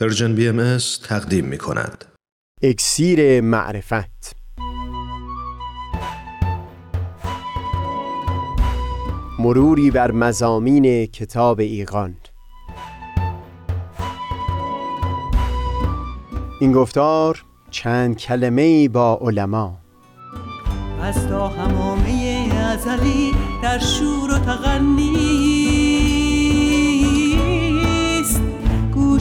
Persian BM تقدیم می کند. اکسیر معرفت. مروری بر مضامین کتاب ایقان این گفتار چند کلمه با علما. از تا حمامه ازلی در شور و تغنیست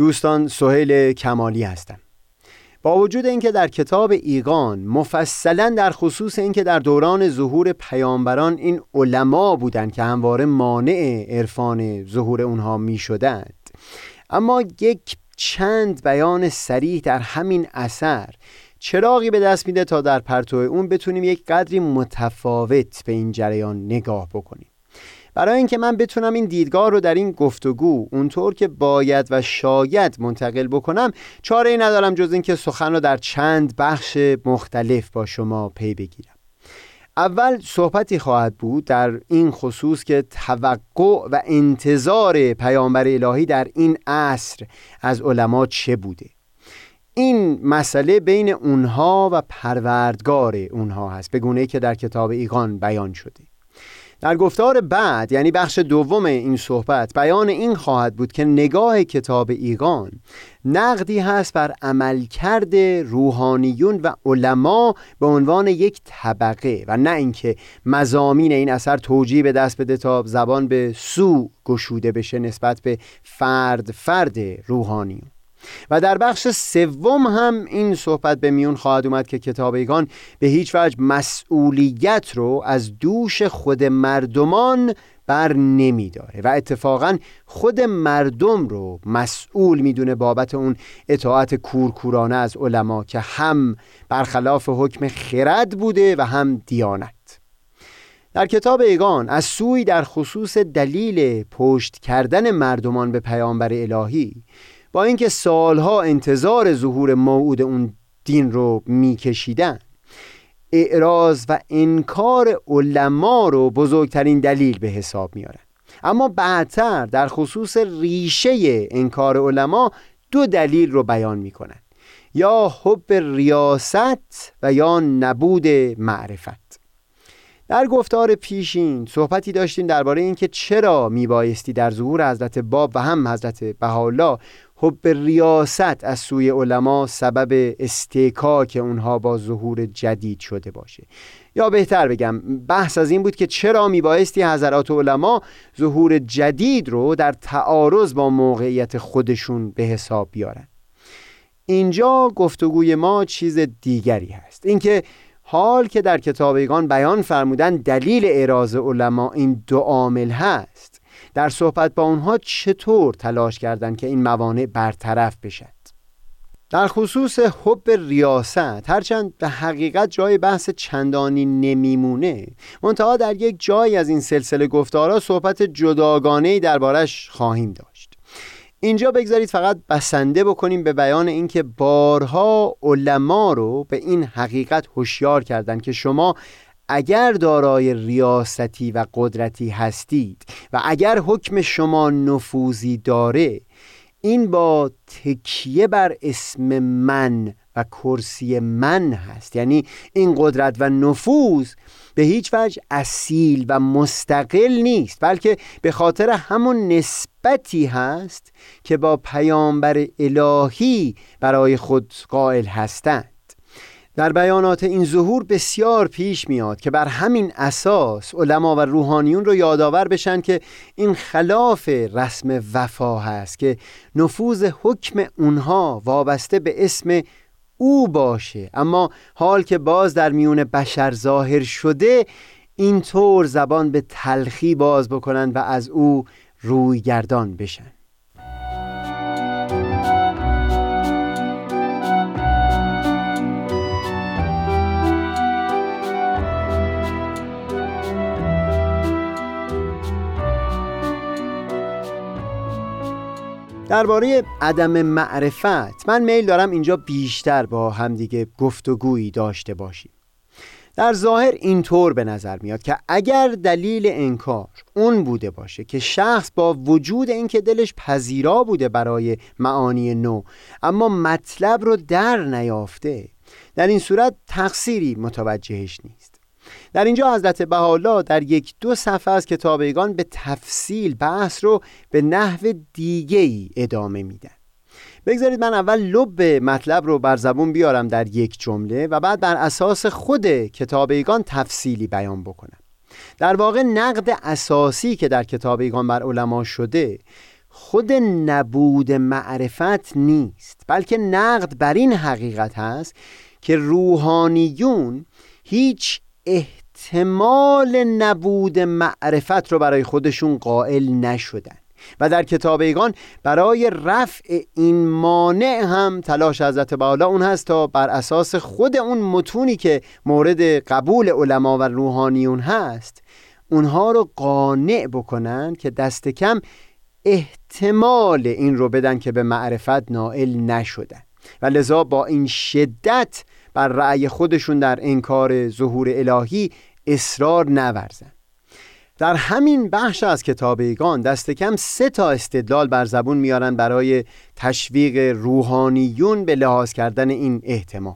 دوستان سهیل کمالی هستم. با وجود اینکه در کتاب ایقان مفصلا در خصوص اینکه در دوران ظهور پیامبران این علما بودند که همواره مانع عرفان ظهور اونها می شدند اما یک چند بیان سریح در همین اثر چراغی به دست میده تا در پرتو اون بتونیم یک قدری متفاوت به این جریان نگاه بکنیم. برای اینکه من بتونم این دیدگاه رو در این گفتگو اونطور که باید و شاید منتقل بکنم چاره ای ندارم جز اینکه سخن رو در چند بخش مختلف با شما پی بگیرم. اول صحبتی خواهد بود در این خصوص که توقع و انتظار پیامبر الهی در این عصر از علما چه بوده. این مسئله بین اونها و پروردگار اونها هست به گونه که در کتاب ایقان بیان شده. در گفتار بعد یعنی بخش دوم این صحبت بیان این خواهد بود که نگاه کتاب ایقان نقدی هست بر عملکرد روحانیون و علما به عنوان یک طبقه و نه اینکه مزامین این اثر توجیه به دست بده تا زبان به سو گشوده بشه نسبت به فرد فرد روحانیون. و در بخش سوم هم این صحبت به میون خواهد اومد که کتابیگان به هیچ وجه مسئولیت رو از دوش خود مردمان بر نمی داره و اتفاقا خود مردم رو مسئول می‌دونه بابت اون اطاعت کورکورانه از علما که هم برخلاف حکم خرد بوده و هم دیانت. در کتاب ایگان از سوی در خصوص دلیل پشت کردن مردمان به پیامبر الهی با اینکه سالها انتظار ظهور موعود اون دین رو میکشیدن. اعراض و انکار علما رو بزرگترین دلیل به حساب میارن اما بعدتر در خصوص ریشه انکار علما دو دلیل رو بیان می‌کنن. یا حب ریاست و یا نبود معرفت. در گفتار پیشین صحبتی داشتیم درباره اینکه چرا میبایستی در ظهور حضرت باب و هم حضرت بهاءالله حب ریاست از سوی علما سبب استیکاک اونها با ظهور جدید شده باشه. یا بهتر بگم بحث از این بود که چرا میبایستی حضرات علما ظهور جدید رو در تعارض با موقعیت خودشون به حساب بیارن؟ اینجا گفتگوی ما چیز دیگری هست. اینکه حال که در کتابیگان بیان فرمودن دلیل اعراض علما این دو عامل هست. در صحبت با اونها چطور تلاش کردند که این موانع برطرف بشد؟ در خصوص حب ریاست هرچند به حقیقت جای بحث چندانی نمیمونه منتها در یک جایی از این سلسله گفتارها صحبت جداگانه دربارش خواهیم داشت. اینجا بگذارید فقط بسنده بکنیم به بیان اینکه بارها علما رو به این حقیقت هوشیار کردند که شما اگر دارای ریاستی و قدرتی هستید و اگر حکم شما نفوذی داره این با تکیه بر اسم من و کرسی من هست. یعنی این قدرت و نفوذ به هیچ وجه اصیل و مستقل نیست بلکه به خاطر همون نسبتی هست که با پیامبر الهی برای خود قائل هستند. در بیانات این ظهور بسیار پیش میاد که بر همین اساس علما و روحانیون رو یادآور بشن که این خلاف رسم وفا هست که نفوذ حکم اونها وابسته به اسم او باشه. اما حال که باز در میون بشر ظاهر شده اینطور زبان به تلخی باز بکنن و از او روی گردان بشن. درباره عدم معرفت من میل دارم اینجا بیشتر با همدیگه گفتگویی داشته باشیم. در ظاهر اینطور به نظر میاد که اگر دلیل انکار اون بوده باشه که شخص با وجود اینکه دلش پذیرا بوده برای معانی نو اما مطلب رو در نیافته در این صورت تقصیری متوجهش نیست. در اینجا حضرت بهاءالله در یک دو صفحه از کتابیگان به تفصیل بحث رو به نحو دیگه ای ادامه میدن. بگذارید من اول لب مطلب رو بر زبون بیارم در یک جمله و بعد بر اساس خود کتابیگان تفصیلی بیان بکنم. در واقع نقد اساسی که در کتابیگان بر علما شده خود نبود معرفت نیست بلکه نقد بر این حقیقت هست که روحانیون هیچ احتمال نبود معرفت رو برای خودشون قائل نشدن و در کتابیگان برای رفع این مانع هم تلاش حضرت بالا اون هست تا بر اساس خود اون متونی که مورد قبول علما و روحانیون هست اونها رو قانع بکنن که دست کم احتمال این رو بدن که به معرفت نائل نشدن. و لذا با این شدت بر رأی خودشون در انکار ظهور الهی اصرار نورزن. در همین بخش از کتابیگان دست کم سه تا استدلال بر زبون میارن برای تشویق روحانیون به لحاظ کردن این احتمال.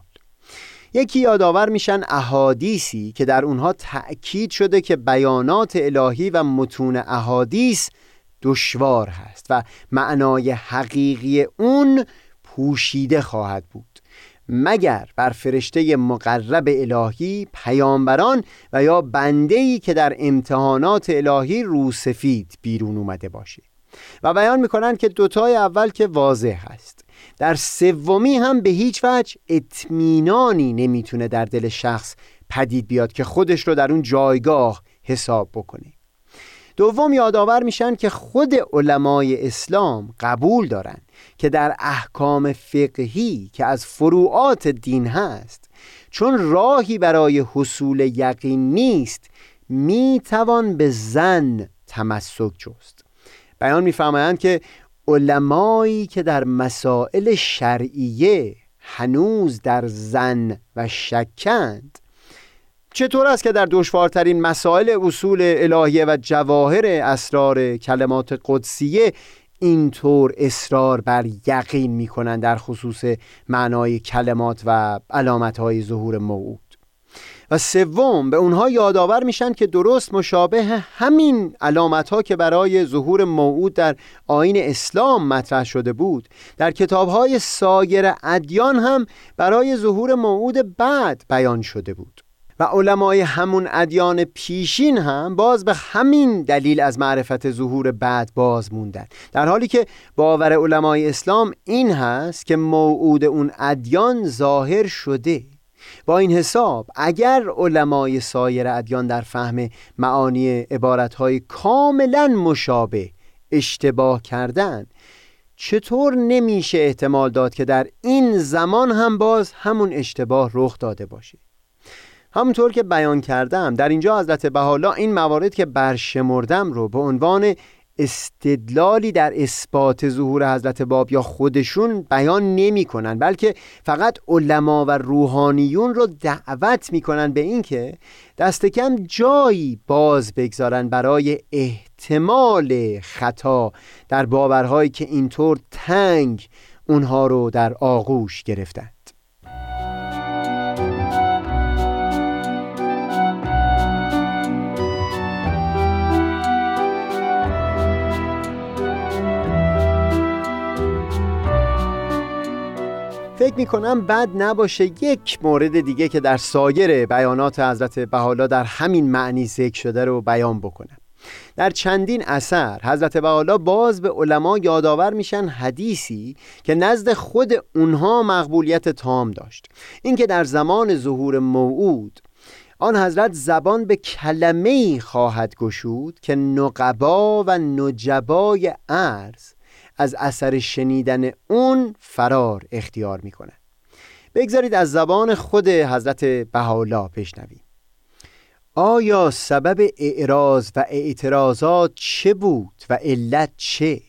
یکی یادآور میشن احادیثی که در اونها تأکید شده که بیانات الهی و متون احادیث دشوار هست و معنای حقیقی اون پوشیده خواهد بود. مگر بر فرشته مقرب الهی پیامبران و یا بندهی که در امتحانات الهی روسفید بیرون اومده باشه؟ و بیان می‌کنن که دوتای اول که واضح هست در سومی هم به هیچ وجه اطمینانی نمی‌تونه در دل شخص پدید بیاد که خودش رو در اون جایگاه حساب بکنه. دوم یادآور میشن که خود علمای اسلام قبول دارن که در احکام فقهی که از فروعات دین هست چون راهی برای حصول یقین نیست می‌توان به زن تمسک جست. بیان میفرمایند که علمایی که در مسائل شرعیه هنوز در زن و شکند چطور است که در دشوارترین مسائل اصول الهیه و جواهر اسرار کلمات قدسیه اینطور اصرار بر یقین می‌کنن در خصوص معنای کلمات و علامت های ظهور موعود؟ و سوم به اونها یادآور میشن که درست مشابه همین علامت ها که برای ظهور موعود در آین اسلام مطرح شده بود در کتاب های سایر ادیان هم برای ظهور موعود بعد بیان شده بود. و علمای همون ادیان پیشین هم باز به همین دلیل از معرفت ظهور بعد باز موندن. در حالی که باور علمای اسلام این هست که موعود اون ادیان ظاهر شده. با این حساب اگر علمای سایر ادیان در فهم معانی عبارتهای کاملا مشابه اشتباه کردن چطور نمیشه احتمال داد که در این زمان هم باز همون اشتباه رخ داده باشه؟ همونطور که بیان کردم در اینجا حضرت بحالا این موارد که برشمردم رو به عنوان استدلالی در اثبات ظهور حضرت باب یا خودشون بیان نمی کنن بلکه فقط علما و روحانیون رو دعوت می کنن به اینکه دست کم جایی باز بگذارن برای احتمال خطا در باورهایی که اینطور تنگ اونها رو در آغوش گرفتن. فکر می کنم بد نباشه. یک مورد دیگه که در سایر بیانات حضرت بحالا در همین معنی ذکر شده رو بیان بکنم. در چندین اثر حضرت بحالا باز به علما یادآور میشن حدیثی که نزد خود اونها مقبولیت تام داشت. اینکه در زمان ظهور موعود آن حضرت زبان به کلمه خواهد گشود که نقبا و نجبای عرض از اثر شنیدن اون فرار اختیار می کنه. بگذارید از زبان خود حضرت بهاءالله بشنویم آیا سبب اعراض و اعتراضات چه بود و علت چه؟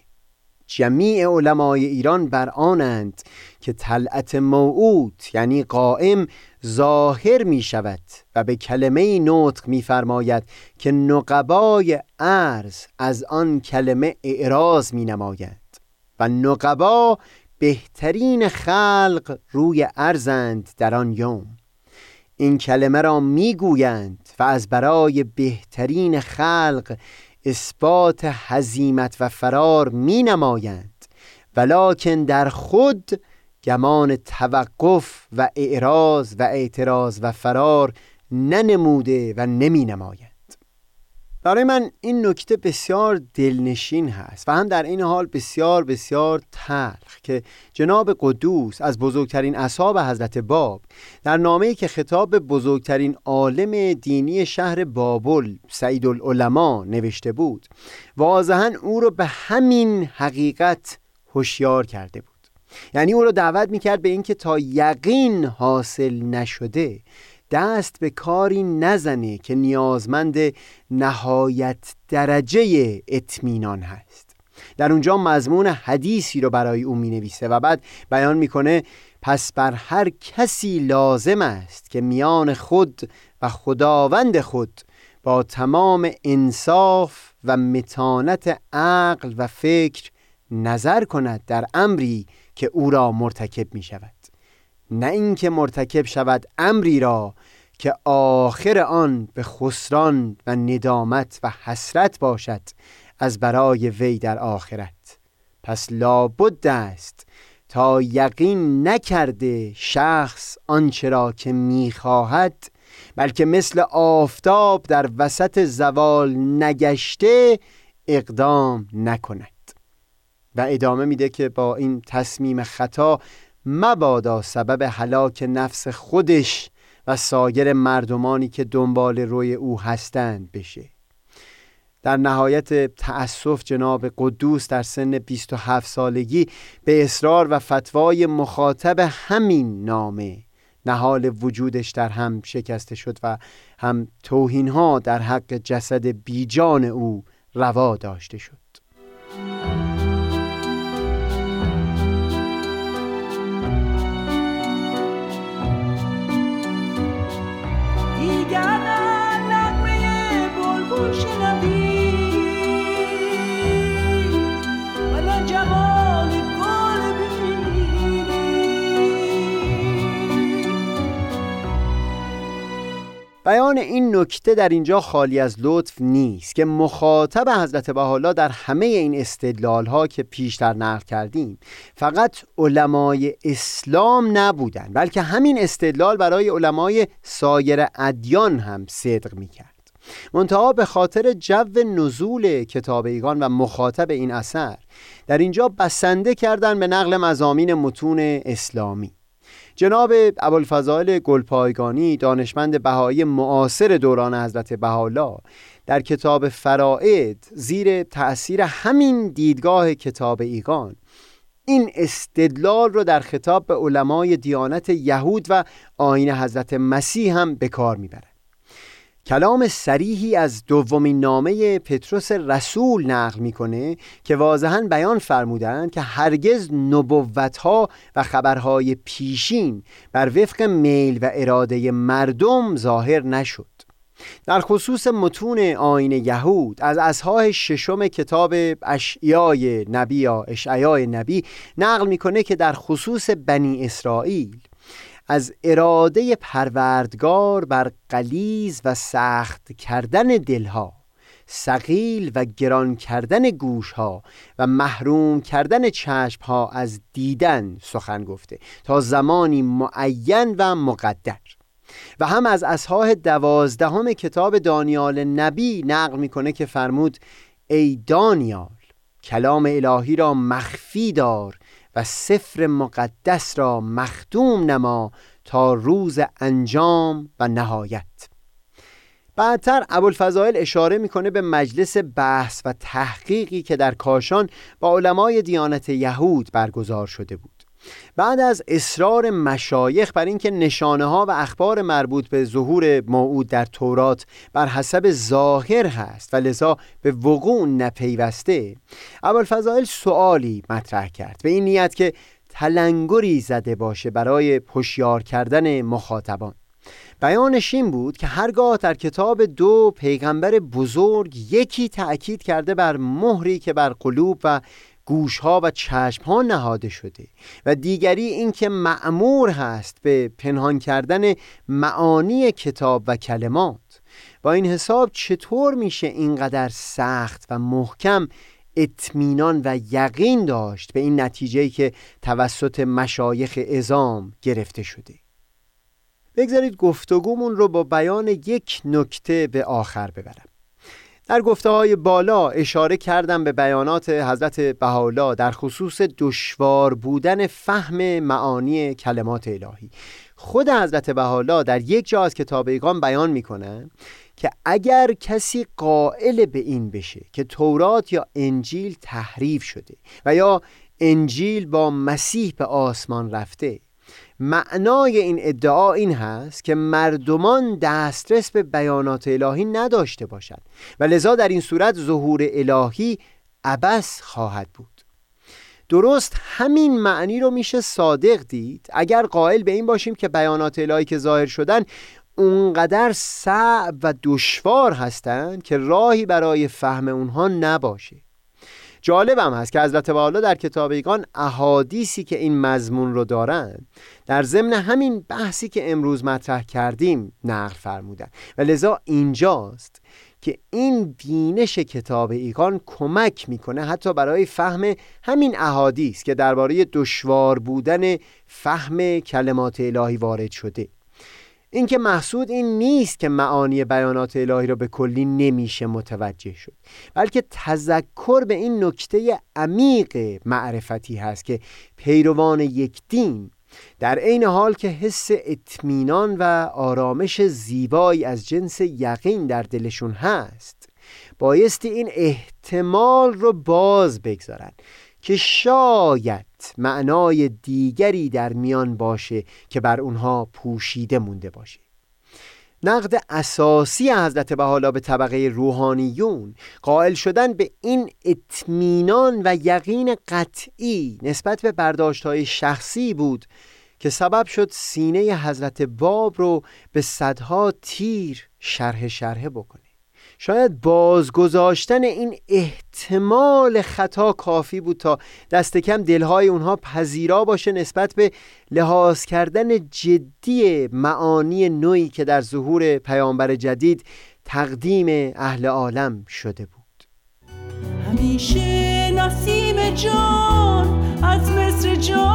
جمیع علمای ایران بر آنند که طلعت موعود یعنی قائم ظاهر می شود و به کلمه نطق می فرماید که نقبای عرض از آن کلمه اعراض می نماید و نقبا بهترین خلق عرض ارزند در آن یوم. این کلمه را می‌گویند و از برای بهترین خلق اثبات حزیمت و فرار می نمایند ولیکن در خود گمان توقف و اعراض و اعتراض و فرار ننموده و نمی نماید برای من این نکته بسیار دلنشین هست و هم در این حال بسیار بسیار تلخ که جناب قدوس از بزرگترین اصحاب حضرت باب در نامه‌ای که خطاب به بزرگترین عالم دینی شهر بابل سعید العلماء نوشته بود واضحا او رو به همین حقیقت هوشیار کرده بود. یعنی او رو دعوت می‌کرد به اینکه تا یقین حاصل نشده دست به کاری نزنه که نیازمند نهایت درجه اطمینان هست. در اونجا مضمون حدیثی رو برای او می نویسه و بعد بیان می‌کنه پس بر هر کسی لازم است که میان خود و خداوند خود با تمام انصاف و متانت عقل و فکر نظر کند در امری که او را مرتکب می شود نه اینکه مرتکب شود امری را که آخر آن به خسران و ندامت و حسرت باشد از برای وی در آخرت. پس لابد است تا یقین نکرده شخص آنچه را که می‌خواهد بلکه مثل آفتاب در وسط زوال نگشته اقدام نکند. و ادامه میده که با این تصمیم خطا مبادا سبب هلاک نفس خودش و سایر مردمانی که دنبال روی او هستند بشه. در نهایت تأسف جناب قدوس در سن 27 سالگی به اصرار و فتوای مخاطب همین نامه نهال وجودش در هم شکسته شد و هم توهین ها در حق جسد بیجان او روا داشته شد. بیان این نکته در اینجا خالی از لطف نیست که مخاطب حضرت بحالا در همه این استدلال ها که پیشتر نقل کردیم فقط علمای اسلام نبودند بلکه همین استدلال برای علمای سایر ادیان هم صدق می کرد منتها به خاطر جو نزول کتاب ایگان و مخاطب این اثر در اینجا بسنده کردن به نقل مزامین متون اسلامی. جناب ابوالفضائل گلپایگانی دانشمند بهایی معاصر دوران حضرت بهاءالله در کتاب فرائد زیر تأثیر همین دیدگاه کتاب ایگان. این استدلال رو در خطاب به علمای دیانت یهود و آین حضرت مسیح هم به کار می‌برد کلام سریحی از دومین نامه پتروس رسول نقل می‌کنه که واضحا بیان فرمودند که هرگز نبوتها و خبرهای پیشین بر وفق میل و اراده مردم ظاهر نشد. در خصوص متون آین یهود از اصحاح ششم کتاب اشعیای نبی یا اشعیای نبی نقل می‌کنه که در خصوص بنی اسرائیل از اراده پروردگار بر قلیز و سخت کردن دلها سقیل و گران کردن گوشها و محروم کردن چشمها از دیدن سخن گفته تا زمانی معین و مقدر. و هم از اصحاح دوازدهم کتاب دانیال نبی نقل می‌کنه که فرمود ای دانیال کلام الهی را مخفی دار و سفر مقدس را مختوم نما تا روز انجام و نهایت. بعدتر ابوالفضائل اشاره می‌کنه به مجلس بحث و تحقیقی که در کاشان با علمای دیانت یهود برگزار شده بود. بعد از اصرار مشایخ بر اینکه نشانه ها و اخبار مربوط به ظهور موعود در تورات بر حسب ظاهر هست و لذا به وقوع نپیوسته ابوالفضائل سوالی مطرح کرد. به این نیت که تلنگری زده باشه برای هوشیار کردن مخاطبان. بیانش این بود که هرگاه در کتاب دو پیغمبر بزرگ یکی تأکید کرده بر مهری که بر قلوب و گوشها و چشمها نهاده شده و دیگری اینکه معمور هست به پنهان کردن معانی کتاب و کلمات. با این حساب چطور میشه اینقدر سخت و محکم اطمینان و یقین داشت به این نتیجه که توسط مشایخ ازام گرفته شده؟ بگذارید گفتگومون رو با بیان یک نکته به آخر ببرم. در گفته های بالا اشاره کردم به بیانات حضرت بهاءالله در خصوص دشوار بودن فهم معانی کلمات الهی. خود حضرت بهاءالله در یک جا از کتاب ایقان بیان می‌کنه که اگر کسی قائل به این بشه که تورات یا انجیل تحریف شده و یا انجیل با مسیح به آسمان رفته معنای این ادعا این هست که مردمان دسترس به بیانات الهی نداشته باشند و لذا در این صورت ظهور الهی عبس خواهد بود. درست همین معنی رو میشه صادق دید. اگر قائل به این باشیم که بیانات الهی که ظاهر شدن اونقدر صعب و دشوار هستند که راهی برای فهم اونها نباشه. جالب هم هست که حضرت والا در کتاب ایگان احادیثی که این مضمون رو دارن در ضمن همین بحثی که امروز مطرح کردیم نقل فرمودن. و لذا اینجاست که این بینش کتاب ایگان کمک می‌کنه حتی برای فهم همین احادیث که درباره دشوار بودن فهم کلمات الهی وارد شده. اینکه محسود این نیست که معانی بیانات الهی را به کلی نمیشه متوجه شد بلکه تذکر به این نکته عمیق معرفتی هست که پیروان یک دین در عین حال که حس اطمینان و آرامش زیبایی از جنس یقین در دلشون هست بایستی این احتمال رو باز بگذارن که شاید معنای دیگری در میان باشه که بر اونها پوشیده مونده باشه. نقد اساسی حضرت بحالا به طبقه روحانیون قائل شدن به این اطمینان و یقین قطعی نسبت به برداشت های شخصی بود که سبب شد سینه حضرت باب رو به صدها تیر شرح شرحه بکنه. شاید بازگذاشتن این احتمال خطا کافی بود تا دست کم دلهای اونها پذیرا باشه نسبت به لحاظ کردن جدی معانی نوعی که در ظهور پیامبر جدید تقدیم اهل عالم شده بود. همیشه نسیم جان از مصر جانان